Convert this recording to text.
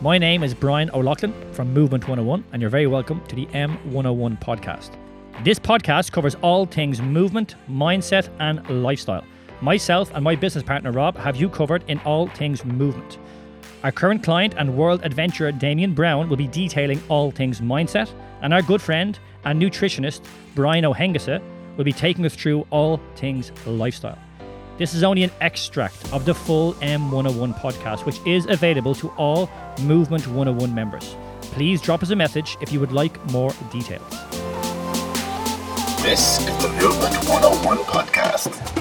My name is Brian O'Loughlin from Movement 101, and you're very welcome to the M101 podcast. This podcast covers all things movement, mindset, and lifestyle. Myself and my business partner Rob have you covered in all things movement. Our current client and world adventurer Damian Browne will be detailing all things mindset, and our good friend and nutritionist Brian Ó'hÁonghusa will be taking us through all things lifestyle. This is only an extract of the full M101 podcast, which is available to all Movement 101 members. Please drop us a message if you would like more details. This is the Movement 101 podcast.